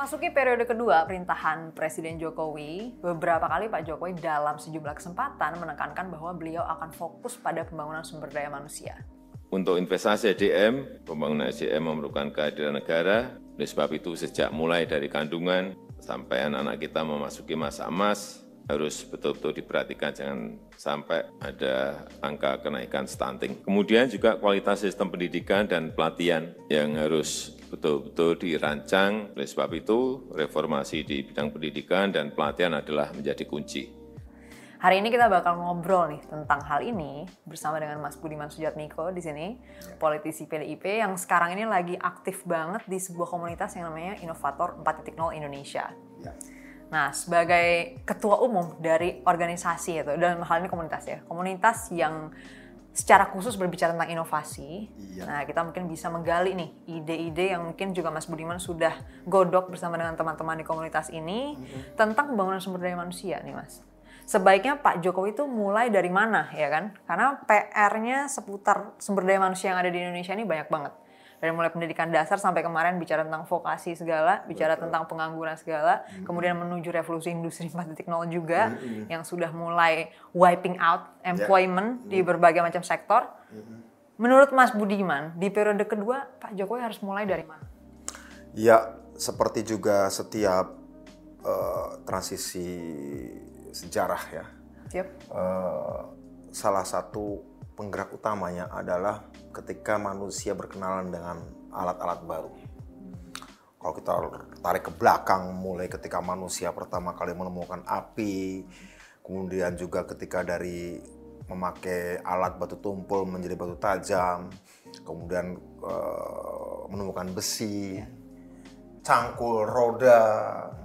Memasuki periode kedua perintahan Presiden Jokowi, beberapa kali Pak Jokowi dalam sejumlah kesempatan menekankan bahwa beliau akan fokus pada pembangunan sumber daya manusia. Untuk investasi SDM, pembangunan SDM memerlukan kehadiran negara. Oleh sebab itu, sejak mulai dari kandungan sampai anak-anak kita memasuki masa emas, harus betul-betul diperhatikan jangan sampai ada angka kenaikan stunting. Kemudian juga kualitas sistem pendidikan dan pelatihan yang harus betul-betul dirancang. Oleh sebab itu, reformasi di bidang pendidikan dan pelatihan adalah menjadi kunci. Hari ini kita bakal ngobrol nih tentang hal ini bersama dengan Mas Budiman Sujatmiko di sini, politisi PDIP yang sekarang ini lagi aktif banget di sebuah komunitas yang namanya Inovator 4.0 Indonesia. Ya. Nah, sebagai ketua umum dari organisasi itu, dalam hal ini komunitas ya, komunitas yang secara khusus berbicara tentang inovasi. Iya. Nah, kita mungkin bisa menggali nih ide-ide yang mungkin juga Mas Budiman sudah godok bersama dengan teman-teman di komunitas ini mm-hmm. tentang pembangunan sumber daya manusia nih, Mas. Sebaiknya Pak Jokowi itu mulai dari mana ya kan? Karena PR-nya seputar sumber daya manusia yang ada di Indonesia ini banyak banget dari mulai pendidikan dasar sampai kemarin bicara tentang vokasi segala, bicara Betul. tentang pengangguran segala, hmm. kemudian menuju revolusi industri 4.0 juga hmm. yang sudah mulai wiping out employment yeah. di berbagai macam sektor. Hmm. Menurut Mas Budiman, di periode kedua Pak Jokowi harus mulai dari mana? Ya, seperti juga setiap uh, transisi sejarah ya. Yep. Uh, salah satu penggerak utamanya adalah ketika manusia berkenalan dengan alat-alat baru. Kalau kita tarik ke belakang, mulai ketika manusia pertama kali menemukan api, kemudian juga ketika dari memakai alat batu tumpul menjadi batu tajam, kemudian uh, menemukan besi, cangkul, roda,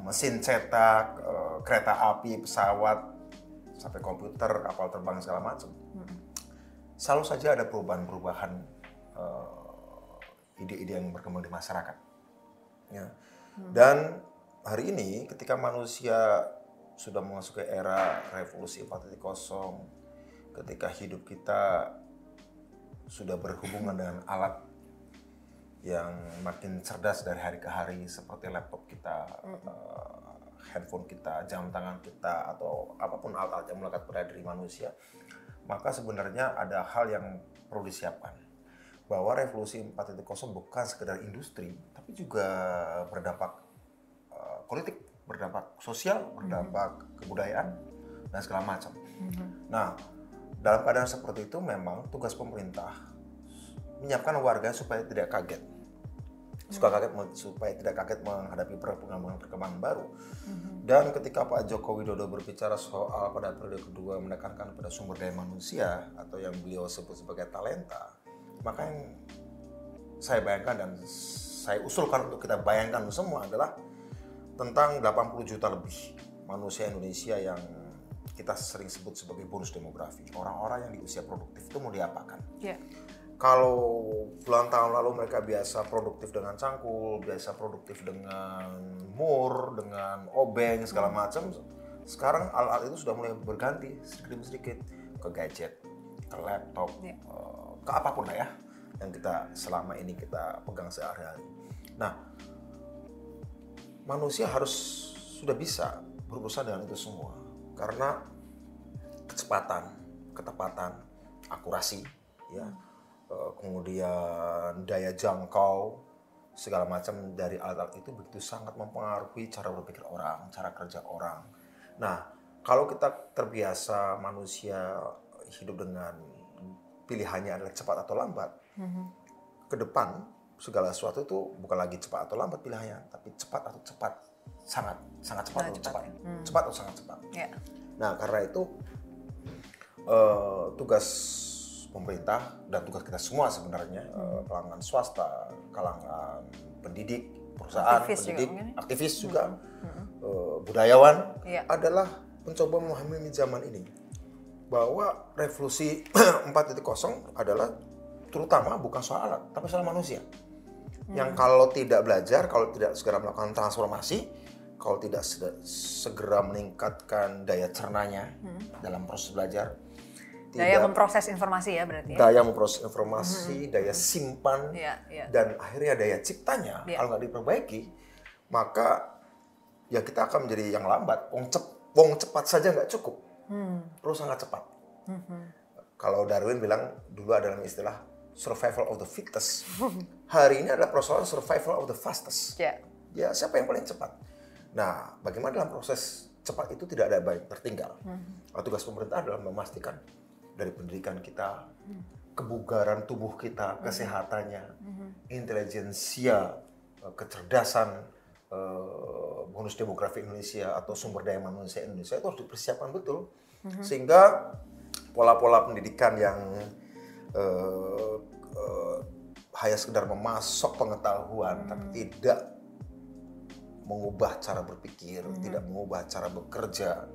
mesin cetak, uh, kereta api, pesawat, sampai komputer, kapal terbang segala macam. Selalu saja ada perubahan-perubahan uh, ide-ide yang berkembang di masyarakat. Ya. Hmm. Dan hari ini ketika manusia sudah memasuki era revolusi 4.0, ketika hidup kita sudah berhubungan dengan alat yang makin cerdas dari hari ke hari seperti laptop kita, uh, handphone kita, jam tangan kita atau apa pun alat-alat yang melekat pada diri manusia, maka sebenarnya ada hal yang perlu disiapkan. Bahwa revolusi 4.0 bukan sekedar industri, tapi juga berdampak uh, politik, berdampak sosial, berdampak mm -hmm. kebudayaan, dan segala macam. Mm -hmm. Nah, dalam keadaan seperti itu memang tugas pemerintah menyiapkan warga supaya tidak kaget suka kaget supaya tidak kaget menghadapi perkembangan perkembangan baru. Mm-hmm. Dan ketika Pak Joko Widodo berbicara soal pada periode kedua menekankan pada sumber daya manusia atau yang beliau sebut sebagai talenta, maka yang saya bayangkan dan saya usulkan untuk kita bayangkan semua adalah tentang 80 juta lebih manusia Indonesia yang kita sering sebut sebagai bonus demografi. Orang-orang yang di usia produktif itu mau diapakan? Yeah kalau puluhan tahun lalu mereka biasa produktif dengan cangkul, biasa produktif dengan mur, dengan obeng segala macam, sekarang alat-alat itu sudah mulai berganti sedikit demi sedikit ke gadget, ke laptop, yeah. ke apa pun lah ya yang kita selama ini kita pegang sehari-hari. Nah, manusia harus sudah bisa berurusan dengan itu semua karena kecepatan, ketepatan, akurasi, ya. Hmm Eh, kemudian daya jangkau segala macam dari alat-alat itu begitu sangat mempengaruhi cara berpikir orang, cara kerja orang. Nah, kalau kita terbiasa manusia hidup dengan pilihannya adalah cepat atau lambat, mm-hmm. ke depan segala sesuatu itu bukan lagi cepat atau lambat pilihannya, tapi cepat atau cepat, sangat sangat cepat atau cepat, cepat, ya. hmm. cepat atau sangat cepat. Yeah. Nah, karena itu uh, tugas pemerintah dan tugas kita semua sebenarnya hmm. Eh, kalangan swasta, kalangan pendidik, perusahaan, aktivis pendidik, juga, aktivis juga, hmm. uh, budayawan ya. adalah mencoba memahami zaman ini bahwa revolusi 4.0 adalah terutama bukan soal alat tapi soal manusia. Hmm. Yang kalau tidak belajar, kalau tidak segera melakukan transformasi, kalau tidak segera meningkatkan daya cernanya hmm. dalam proses belajar, daya memproses informasi ya berarti ya? daya memproses informasi hmm. daya simpan ya, ya. dan akhirnya daya ciptanya ya. kalau nggak diperbaiki maka ya kita akan menjadi yang lambat. Wong, cep, wong cepat saja nggak cukup, perlu sangat cepat. Kalau Darwin bilang dulu ada dalam istilah survival of the fittest. Hari ini adalah persoalan survival of the fastest. Ya. Ya siapa yang paling cepat? Nah, bagaimana dalam proses cepat itu tidak ada baik tertinggal. Nah, tugas pemerintah adalah memastikan dari pendidikan kita, kebugaran tubuh kita, kesehatannya, intelijensia, eh, kecerdasan, eh, bonus demografi Indonesia atau sumber daya manusia Indonesia itu harus dipersiapkan betul, sehingga pola-pola pendidikan yang eh, eh, hanya sekedar memasok pengetahuan, tapi tidak mengubah cara berpikir, tidak mengubah cara bekerja,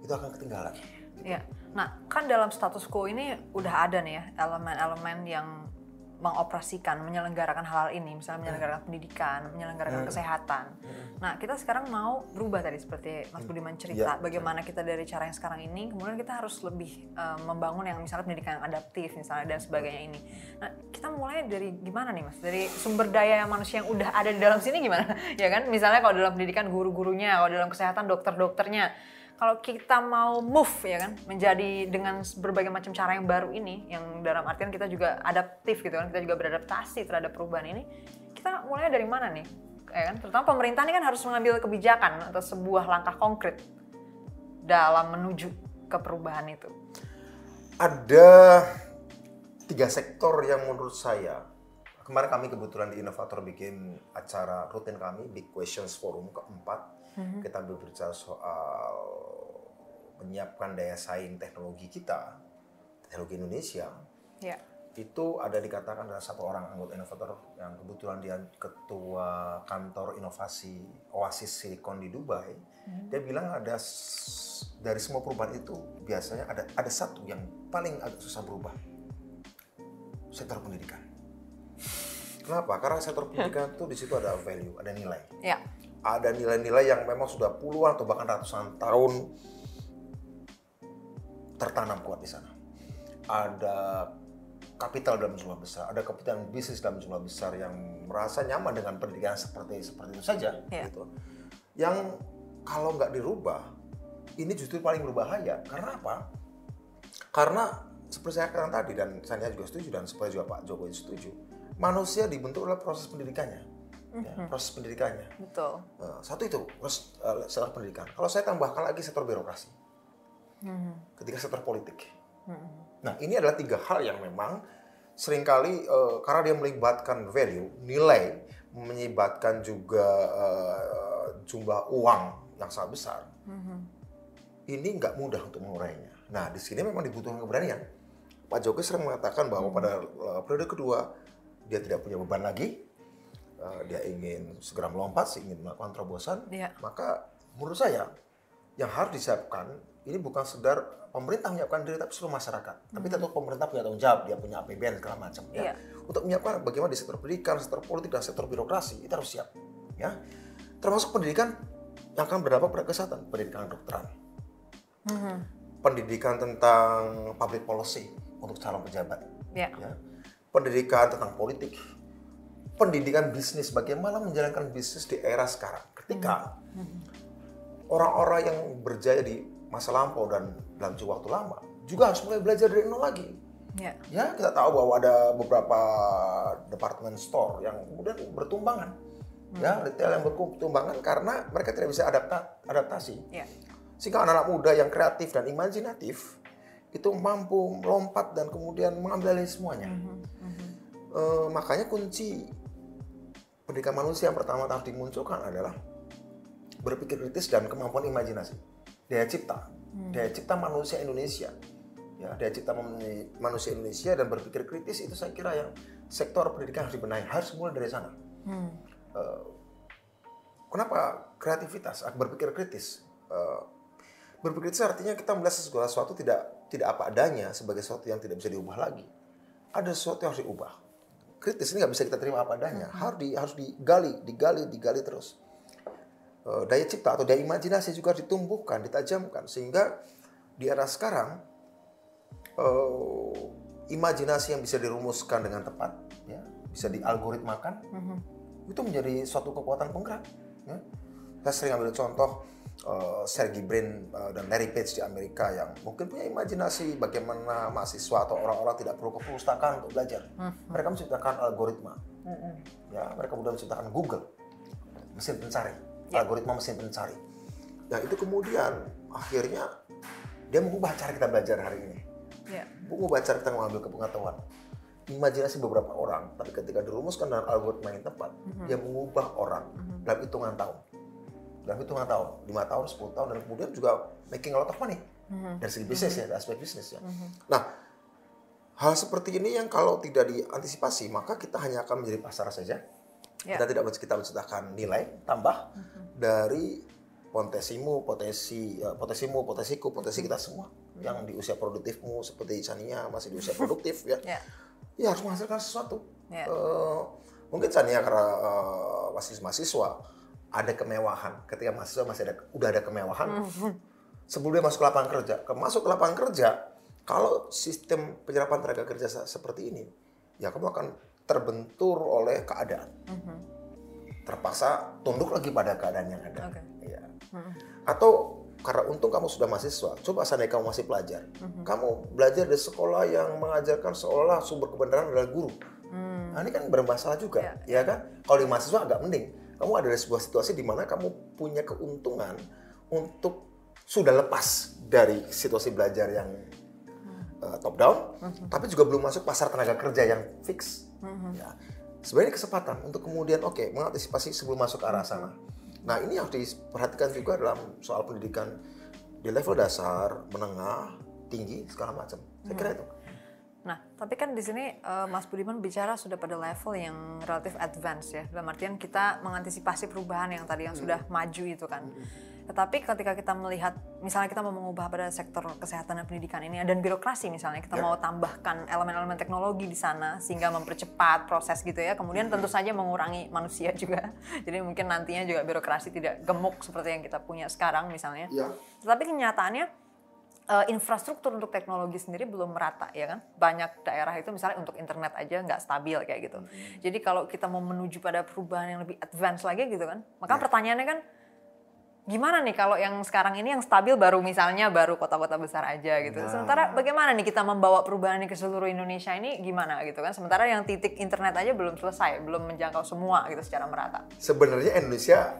itu akan ketinggalan. Ya. Nah, kan dalam status quo ini udah ada nih ya elemen-elemen yang mengoperasikan, menyelenggarakan hal, -hal ini, misalnya menyelenggarakan pendidikan, menyelenggarakan kesehatan. Nah, kita sekarang mau berubah tadi seperti Mas Budiman cerita, Ya. bagaimana kita dari cara yang sekarang ini, kemudian kita harus lebih eh, membangun yang misalnya pendidikan yang adaptif misalnya dan sebagainya ini. Nah, kita mulai dari gimana nih Mas? Dari sumber daya manusia yang udah ada di dalam sini gimana? ya kan? Misalnya kalau dalam pendidikan guru-gurunya, kalau dalam kesehatan dokter-dokternya kalau kita mau move ya kan menjadi dengan berbagai macam cara yang baru ini yang dalam artian kita juga adaptif gitu kan kita juga beradaptasi terhadap perubahan ini kita mulai dari mana nih? Ya kan terutama pemerintah ini kan harus mengambil kebijakan atau sebuah langkah konkret dalam menuju ke perubahan itu. Ada tiga sektor yang menurut saya kemarin kami kebetulan di Inovator bikin acara rutin kami Big Questions Forum keempat kita berbicara soal menyiapkan daya saing teknologi kita teknologi Indonesia ya itu ada dikatakan ada satu orang anggota inovator yang kebetulan dia ketua kantor inovasi Oasis Silicon di Dubai. Dia bilang ada dari semua perubahan itu biasanya ada ada satu yang paling agak susah berubah. Sektor pendidikan. Kenapa? Karena sektor pendidikan itu di situ ada value, ada nilai. ya Ada nilai-nilai yang memang sudah puluhan atau bahkan ratusan tahun tertanam kuat di sana. Ada kapital dalam jumlah besar, ada kepentingan bisnis dalam jumlah besar yang merasa nyaman dengan pendidikan seperti seperti itu saja, Iya. gitu. Yang kalau nggak dirubah, ini justru paling berbahaya. Karena apa? Karena seperti saya katakan tadi dan saya juga setuju dan seperti juga Pak Jokowi setuju, manusia dibentuk oleh proses pendidikannya, ya, proses pendidikannya. betul Nah, satu itu proses eh, sektor pendidikan. Kalau saya tambahkan lagi sektor birokrasi, ketika sektor politik. Nah ini adalah tiga hal yang memang sering kali eh, karena dia melibatkan value, nilai, menyebabkan juga eh, jumlah uang yang sangat besar. Ini nggak mudah untuk mengurainya. Nah di sini memang dibutuhkan keberanian. Pak Jokowi sering mengatakan bahwa pada eh, periode kedua dia tidak punya beban lagi, Eh, dia ingin segera melompat, ingin melakukan terobosan, Iya. maka menurut saya yang harus disiapkan ini bukan sekedar pemerintah menyiapkan diri tapi seluruh masyarakat. Tapi tentu pemerintah punya tanggung jawab, dia punya APBN segala macam Iya. ya. Untuk menyiapkan bagaimana di sektor pendidikan, sektor politik dan sektor birokrasi itu harus siap ya. Termasuk pendidikan yang akan berdampak pada kesehatan, pendidikan kedokteran. Pendidikan tentang public policy untuk calon pejabat ya ya. Pendidikan tentang politik, pendidikan bisnis, bagaimana menjalankan bisnis di era sekarang. Ketika orang-orang yang berjaya di masa lampau dan dalam jangka waktu lama juga harus mulai belajar dari nol lagi. ya Ya, kita tahu bahwa ada beberapa department store yang kemudian bertumbangan. Ya, retail yang bertumbangan karena mereka tidak bisa adapta adaptasi. ya Sehingga anak-anak muda yang kreatif dan imajinatif itu mampu melompat dan kemudian mengambil alih semuanya. Eh, makanya kunci pendidikan manusia yang pertama harus dimunculkan adalah berpikir kritis dan kemampuan imajinasi. Daya cipta, daya cipta manusia Indonesia. Ya, daya cipta man- manusia Indonesia dan berpikir kritis itu saya kira yang sektor pendidikan harus dibenahi, harus mulai dari sana. Eh, kenapa kreativitas, ah, berpikir kritis? Eh, berpikir kritis artinya kita melihat segala sesuatu tidak tidak apa adanya sebagai sesuatu yang tidak bisa diubah lagi. Ada sesuatu yang harus diubah. Kritis ini nggak bisa kita terima apa adanya. Harus di, harus digali, digali, digali terus. Eh, daya cipta atau daya imajinasi juga harus ditumbuhkan, ditajamkan sehingga di era sekarang eh, imajinasi yang bisa dirumuskan dengan tepat, ya, bisa dialgoritmakan, itu menjadi suatu kekuatan penggerak. Ya. Saya sering ambil contoh uh, Sergey Brin uh, dan Larry Page di Amerika yang mungkin punya imajinasi bagaimana mahasiswa atau orang-orang tidak perlu ke perpustakaan untuk belajar. Mereka menciptakan algoritma. Ya, mereka kemudian menciptakan Google, mesin pencari, algoritma mesin pencari. Yang itu kemudian akhirnya dia mengubah cara kita belajar hari ini. Ya. Mengubah cara kita mengambil pengetahuan. Imajinasi beberapa orang, tapi ketika dirumuskan dengan algoritma yang tepat, dia mengubah orang dalam hitungan tahun. Dalam hitungan tahun, lima tahun, 10 tahun, dan kemudian juga making a lot of money. Dari segi bisnis ya, dari aspek bisnis ya. Nah, hal seperti ini yang kalau tidak diantisipasi, maka kita hanya akan menjadi pasar saja. Ya. Kita tidak kita menciptakan nilai tambah dari potensimu, potensi ya, potensimu, potensiku, potensi kita semua yang di usia produktifmu seperti Chania masih di usia produktif ya, Ya. ya harus menghasilkan sesuatu. Ya. Eh, mungkin Chania karena eh, masih mahasiswa ada kemewahan. Ketika mahasiswa masih ada udah ada kemewahan. Sebelum dia masuk ke lapangan kerja, ke masuk ke lapangan kerja, kalau sistem penyerapan tenaga kerja se- seperti ini, ya kamu akan terbentur oleh keadaan. Terpaksa tunduk lagi pada keadaan yang ada. Oke. Iya. Atau karena untung kamu sudah mahasiswa, coba seandainya kamu masih pelajar, kamu belajar di sekolah yang mengajarkan seolah sumber kebenaran adalah guru. Nah, ini kan bermasalah juga, ya kan? Kalau di mahasiswa agak mending. Kamu ada di sebuah situasi di mana kamu punya keuntungan untuk sudah lepas dari situasi belajar yang uh, top down, tapi juga belum masuk pasar tenaga kerja yang fix. Ya. Sebenarnya kesempatan untuk kemudian oke mengantisipasi sebelum masuk ke arah sana. Nah ini yang diperhatikan juga dalam soal pendidikan di level dasar, menengah, tinggi segala macam. Saya kira itu. Nah, tapi kan di sini eh, Mas Budiman bicara sudah pada level yang relatif advance ya. Dalam artian kita mengantisipasi perubahan yang tadi yang sudah maju itu kan. Tetapi ketika kita melihat, misalnya kita mau mengubah pada sektor kesehatan dan pendidikan ini dan birokrasi misalnya, kita Ya. mau tambahkan elemen-elemen teknologi di sana sehingga mempercepat proses gitu ya. Kemudian tentu saja mengurangi manusia juga. Jadi mungkin nantinya juga birokrasi tidak gemuk seperti yang kita punya sekarang misalnya. Ya. Tetapi kenyataannya eh, infrastruktur untuk teknologi sendiri belum merata ya kan? Banyak daerah itu misalnya untuk internet aja nggak stabil kayak gitu. Jadi kalau kita mau menuju pada perubahan yang lebih advance lagi gitu kan maka pertanyaannya kan gimana nih kalau yang sekarang ini yang stabil baru misalnya baru kota-kota besar aja gitu. Sementara bagaimana nih kita membawa perubahan ini ke seluruh Indonesia ini gimana gitu kan? Sementara yang titik internet aja belum selesai belum menjangkau semua gitu secara merata. Sebenarnya Indonesia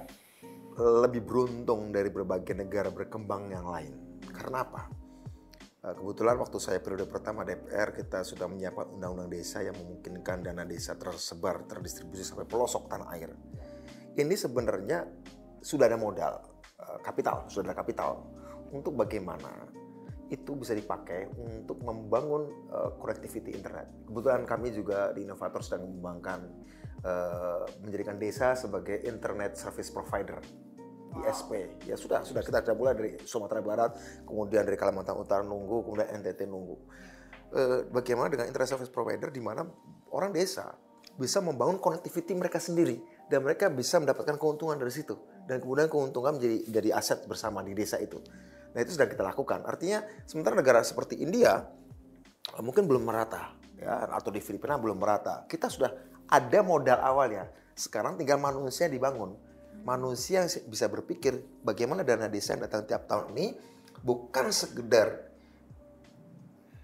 lebih beruntung dari berbagai negara berkembang yang lain. Karena apa? Eh, Kebetulan waktu saya periode pertama DPR kita sudah menyiapkan undang-undang desa yang memungkinkan dana desa tersebar, terdistribusi sampai pelosok tanah air. Ini sebenarnya sudah ada modal, eh, kapital, sudah ada kapital untuk bagaimana itu bisa dipakai untuk membangun eh, connectivity internet. Kebetulan kami juga di Inovator sedang mengembangkan eh, menjadikan desa sebagai internet service provider ISP. Ya sudah, sudah kita sudah mulai dari Sumatera Barat, kemudian dari Kalimantan Utara nunggu, kemudian NTT nunggu. Eh, bagaimana dengan internet service provider di mana orang desa bisa membangun connectivity mereka sendiri dan mereka bisa mendapatkan keuntungan dari situ dan kemudian keuntungan menjadi jadi aset bersama di desa itu. Nah itu sudah kita lakukan. Artinya sementara negara seperti India eh, mungkin belum merata ya atau di Filipina belum merata. Kita sudah ada modal awalnya. Sekarang tinggal manusia dibangun. Manusia yang bisa berpikir bagaimana dana desa yang datang tiap tahun ini bukan sekedar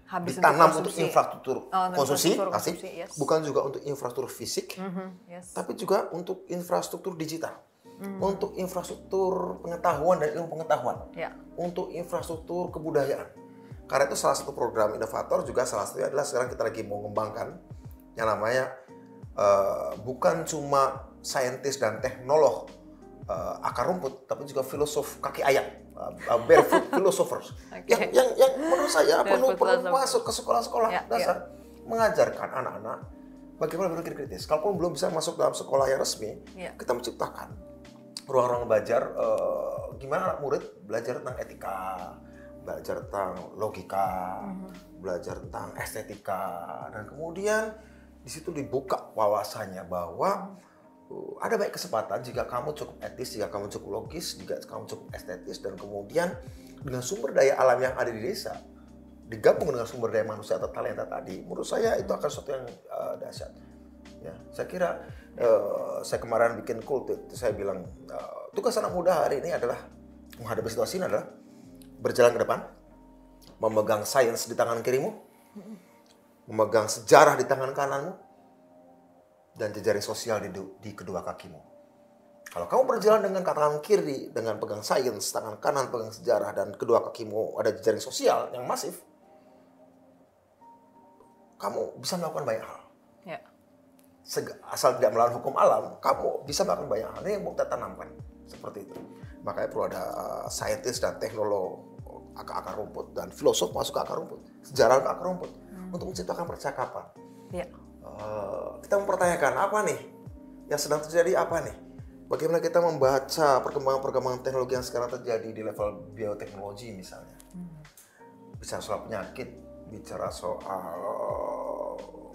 habis ditanam untuk, konsumsi. infrastruktur Oh, untuk konsumsi, konsumsi, yes. bukan juga untuk infrastruktur fisik, Mhm, yes. tapi juga untuk infrastruktur digital, Hmm. untuk infrastruktur pengetahuan dan ilmu pengetahuan, Ya. untuk infrastruktur kebudayaan. Karena itu salah satu program inovator juga salah satunya adalah sekarang kita lagi mau mengembangkan yang namanya eh, bukan cuma saintis dan teknolog eh, akar rumput, tapi juga filosof kaki ayam, eh, barefoot philosophers, Oke. yang, yang yang menurut saya perlu perlu masuk ke sekolah-sekolah Ya, dasar, mengajarkan anak-anak bagaimana berpikir kritis. Kalaupun belum bisa masuk dalam sekolah yang resmi, Ya. kita menciptakan ruang-ruang belajar eh, gimana anak murid belajar tentang etika, belajar tentang logika, belajar tentang estetika, dan kemudian di situ dibuka wawasannya bahwa uh, ada baik kesempatan jika kamu cukup etis, jika kamu cukup logis, jika kamu cukup estetis, dan kemudian dengan sumber daya alam yang ada di desa digabung dengan sumber daya manusia atau talenta tadi, menurut saya itu akan sesuatu yang uh, dahsyat. Ya, saya kira uh, saya kemarin bikin kultur, saya bilang uh, tugas anak muda hari ini adalah menghadapi situasi ini adalah berjalan ke depan, memegang sains di tangan kirimu, memegang sejarah di tangan kananmu, dan jejaring sosial di, di kedua kakimu. Kalau kamu berjalan dengan tangan kiri, dengan pegang sains, tangan kanan pegang sejarah, dan kedua kakimu ada jejaring sosial yang masif, kamu bisa melakukan banyak hal. Ya. Asal tidak melawan hukum alam, kamu bisa melakukan banyak hal. Ini yang mau kita tanamkan. Seperti itu. Makanya perlu ada uh, saintis dan teknolog akar-akar rumput dan filosof masuk ke akar rumput, sejarah ke akar rumput hmm. untuk menciptakan percakapan. Ya. Uh, kita mempertanyakan apa nih yang sedang terjadi apa nih? Bagaimana kita membaca perkembangan-perkembangan teknologi yang sekarang terjadi di level bioteknologi misalnya? Hmm. Bicara soal penyakit, bicara soal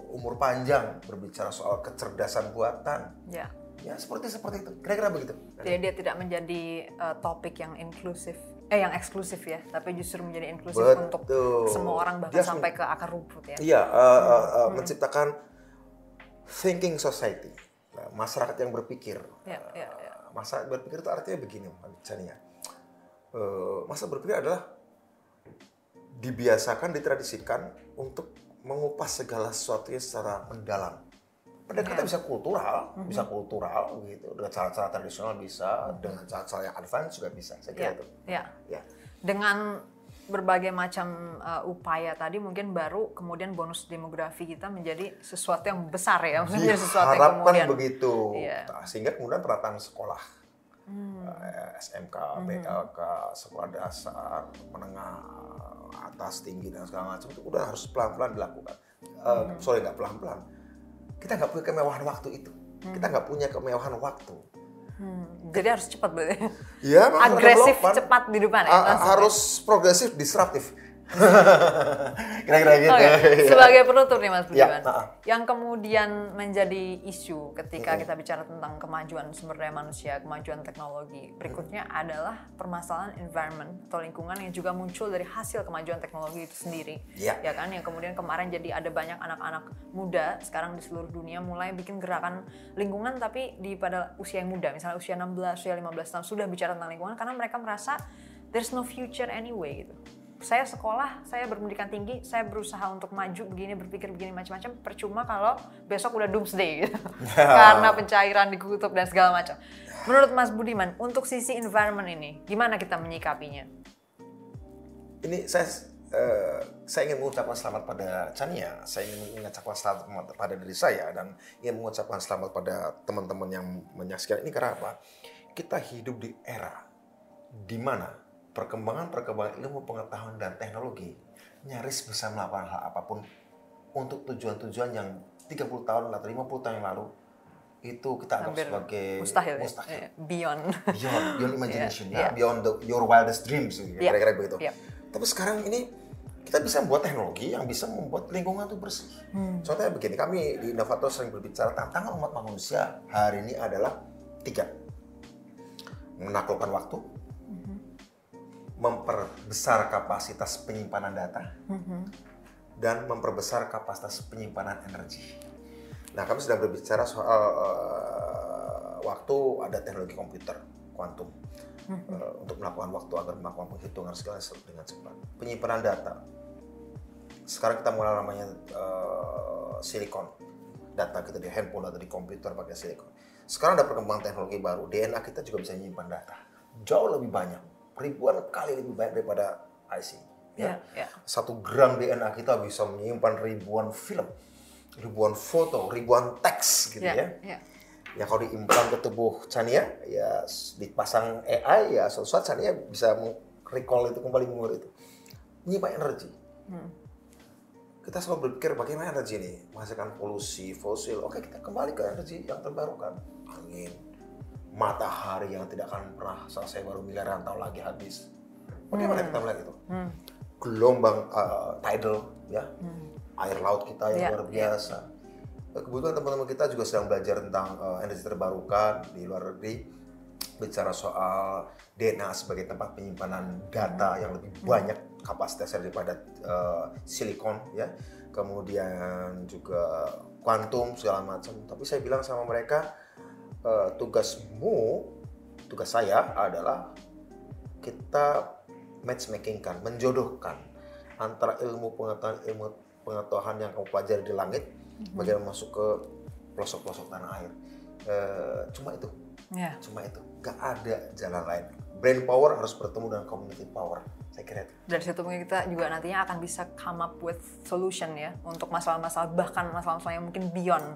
umur panjang, berbicara soal kecerdasan buatan. Ya. Ya seperti seperti itu. Kira-kira begitu. Jadi dia tidak menjadi uh, topik yang inklusif, eh yang eksklusif ya, tapi justru menjadi inklusif Betul. untuk semua orang bahkan dia sampai ke akar rumput ya. Iya, uh, uh, uh, hmm. menciptakan thinking society, nah, masyarakat yang berpikir. Ya, ya, ya. Masyarakat berpikir itu artinya begini, Chania. Uh, masa berpikir adalah dibiasakan, ditradisikan untuk mengupas segala sesuatu secara mendalam. Pendekatan yeah. bisa kultural, mm-hmm. bisa kultural gitu. Dengan cara-cara tradisional bisa, mm-hmm. dengan cara-cara yang advance juga bisa. Saya kira yeah. itu. Yeah. Yeah. Dengan berbagai macam uh, upaya tadi mungkin baru kemudian bonus demografi kita menjadi sesuatu yang besar ya, maksudnya sesuatu yang kemudian begitu. Yeah. Nah, sehingga kemudian perataan sekolah hmm. uh, SMK, hmm. BLK, sekolah dasar, menengah atas, tinggi dan segala macam itu udah harus pelan-pelan dilakukan. Uh, hmm. Sorry nggak pelan-pelan. Kita nggak punya kemewahan waktu itu. Hmm. Kita nggak punya kemewahan waktu. Hmm. Jadi harus cepat berarti. Iya, agresif cepat di depan ya. harus progresif, disruptif. Kira-kira gitu. Okay. Sebagai penutup nih Mas ya, Budiman, ya, yang kemudian menjadi isu ketika kita bicara tentang kemajuan sumber daya manusia, kemajuan teknologi, berikutnya adalah permasalahan environment atau lingkungan yang juga muncul dari hasil kemajuan teknologi itu sendiri. Ya, ya kan, yang kemudian kemarin jadi ada banyak anak-anak muda sekarang di seluruh dunia mulai bikin gerakan lingkungan tapi di pada usia yang muda, misalnya usia 16, usia 15 tahun sudah bicara tentang lingkungan karena mereka merasa there's no future anyway gitu saya sekolah, saya berpendidikan tinggi, saya berusaha untuk maju begini, berpikir begini macam-macam, percuma kalau besok udah doomsday gitu. Karena pencairan di kutub dan segala macam. Menurut Mas Budiman, untuk sisi environment ini, gimana kita menyikapinya? Ini saya uh, saya ingin mengucapkan selamat pada Chania, saya ingin mengucapkan selamat pada diri saya dan ingin mengucapkan selamat pada teman-teman yang menyaksikan ini karena apa? Kita hidup di era di mana perkembangan-perkembangan ilmu pengetahuan dan teknologi nyaris bisa melakukan hal apa pun untuk tujuan-tujuan yang 30 tahun atau 50 tahun yang lalu itu kita anggap Hampir sebagai mustahil, ya? mustahil. Yeah, beyond beyond beyond imagination yeah, ya yeah. beyond the, your wildest dreams gitu, yeah. kira-kira begitu. Yeah. Tapi sekarang ini kita bisa membuat teknologi yang bisa membuat lingkungan itu bersih. Hmm. Contohnya begini, kami di Innovator sering berbicara tantangan umat manusia hari ini adalah tiga. Menaklukkan waktu, memperbesar kapasitas penyimpanan data mm-hmm. dan memperbesar kapasitas penyimpanan energi. Nah, kami sedang berbicara soal uh, waktu ada teknologi komputer kuantum mm-hmm. uh, untuk melakukan waktu agar melakukan penghitungan segala dengan cepat. Penyimpanan data. Sekarang kita mulai namanya uh, silikon. Data kita di handphone atau di komputer pakai silikon. Sekarang ada perkembangan teknologi baru. DNA kita juga bisa menyimpan data. Jauh lebih banyak ribuan kali lebih banyak daripada IC. Ya. Yeah, yeah. Satu gram DNA kita bisa menyimpan ribuan film, ribuan foto, ribuan teks gitu yeah, ya. Yeah. Ya kalau diimplan ke tubuh Chania, ya dipasang AI, ya suatu saat Chania bisa recall itu kembali memori itu. Menyimpan energi. Hmm. Kita selalu berpikir bagaimana energi ini menghasilkan polusi fosil. Oke kita kembali ke energi yang terbarukan, angin, matahari yang tidak akan pernah selesai baru miliaran tahun lagi habis. Bagaimana hmm. kita melihat itu? Hmm. Gelombang uh, tidal, ya, hmm. air laut kita yang yeah. luar biasa. Yeah. Kebetulan teman-teman kita juga sedang belajar tentang uh, energi terbarukan di luar negeri, bicara soal DNA sebagai tempat penyimpanan data hmm. yang lebih hmm. banyak kapasitasnya daripada uh, silikon, ya. Kemudian juga kuantum segala macam. Tapi saya bilang sama mereka eh, tugasmu, tugas saya adalah kita matchmaking kan, menjodohkan antara ilmu pengetahuan ilmu pengetahuan yang kamu pelajari di langit, bagaimana masuk ke pelosok-pelosok tanah air. Eh, cuma itu, Ya. cuma itu. Gak ada jalan lain. Brain power harus bertemu dengan community power. Saya kira itu. Dari situ mungkin kita juga nantinya akan bisa come up with solution ya untuk masalah-masalah bahkan masalah-masalah yang mungkin beyond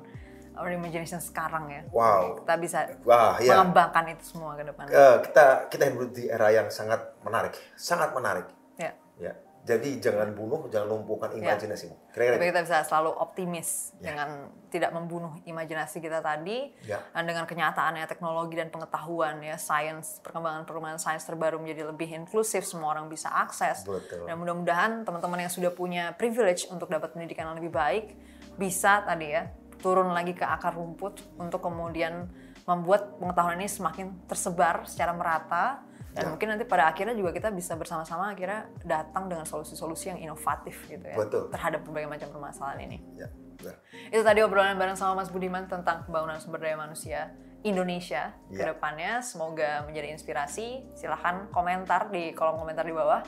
our imagination sekarang ya. Wow. Kita bisa Wah, iya. mengembangkan itu semua ke depan. Eh, kita kita hidup di era yang sangat menarik, sangat menarik. Ya. Ya. Jadi jangan bunuh, jangan lumpuhkan Ya. imajinasimu. Kira-kira Tapi gitu. kita bisa selalu optimis Ya. dengan tidak membunuh imajinasi kita tadi Ya. dan dengan kenyataannya teknologi dan pengetahuan ya sains perkembangan perkembangan sains terbaru menjadi lebih inklusif semua orang bisa akses Betul. dan mudah-mudahan teman-teman yang sudah punya privilege untuk dapat pendidikan yang lebih baik bisa tadi ya turun lagi ke akar rumput untuk kemudian membuat pengetahuan ini semakin tersebar secara merata dan Ya. mungkin nanti pada akhirnya juga kita bisa bersama-sama akhirnya datang dengan solusi-solusi yang inovatif gitu ya Betul. terhadap berbagai macam permasalahan ini. Ya. benar. Itu tadi obrolan bareng sama Mas Budiman tentang pembangunan sumber daya manusia Indonesia ke Ya. depannya. Semoga menjadi inspirasi. Silahkan komentar di kolom komentar di bawah.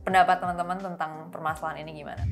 Pendapat teman-teman tentang permasalahan ini gimana?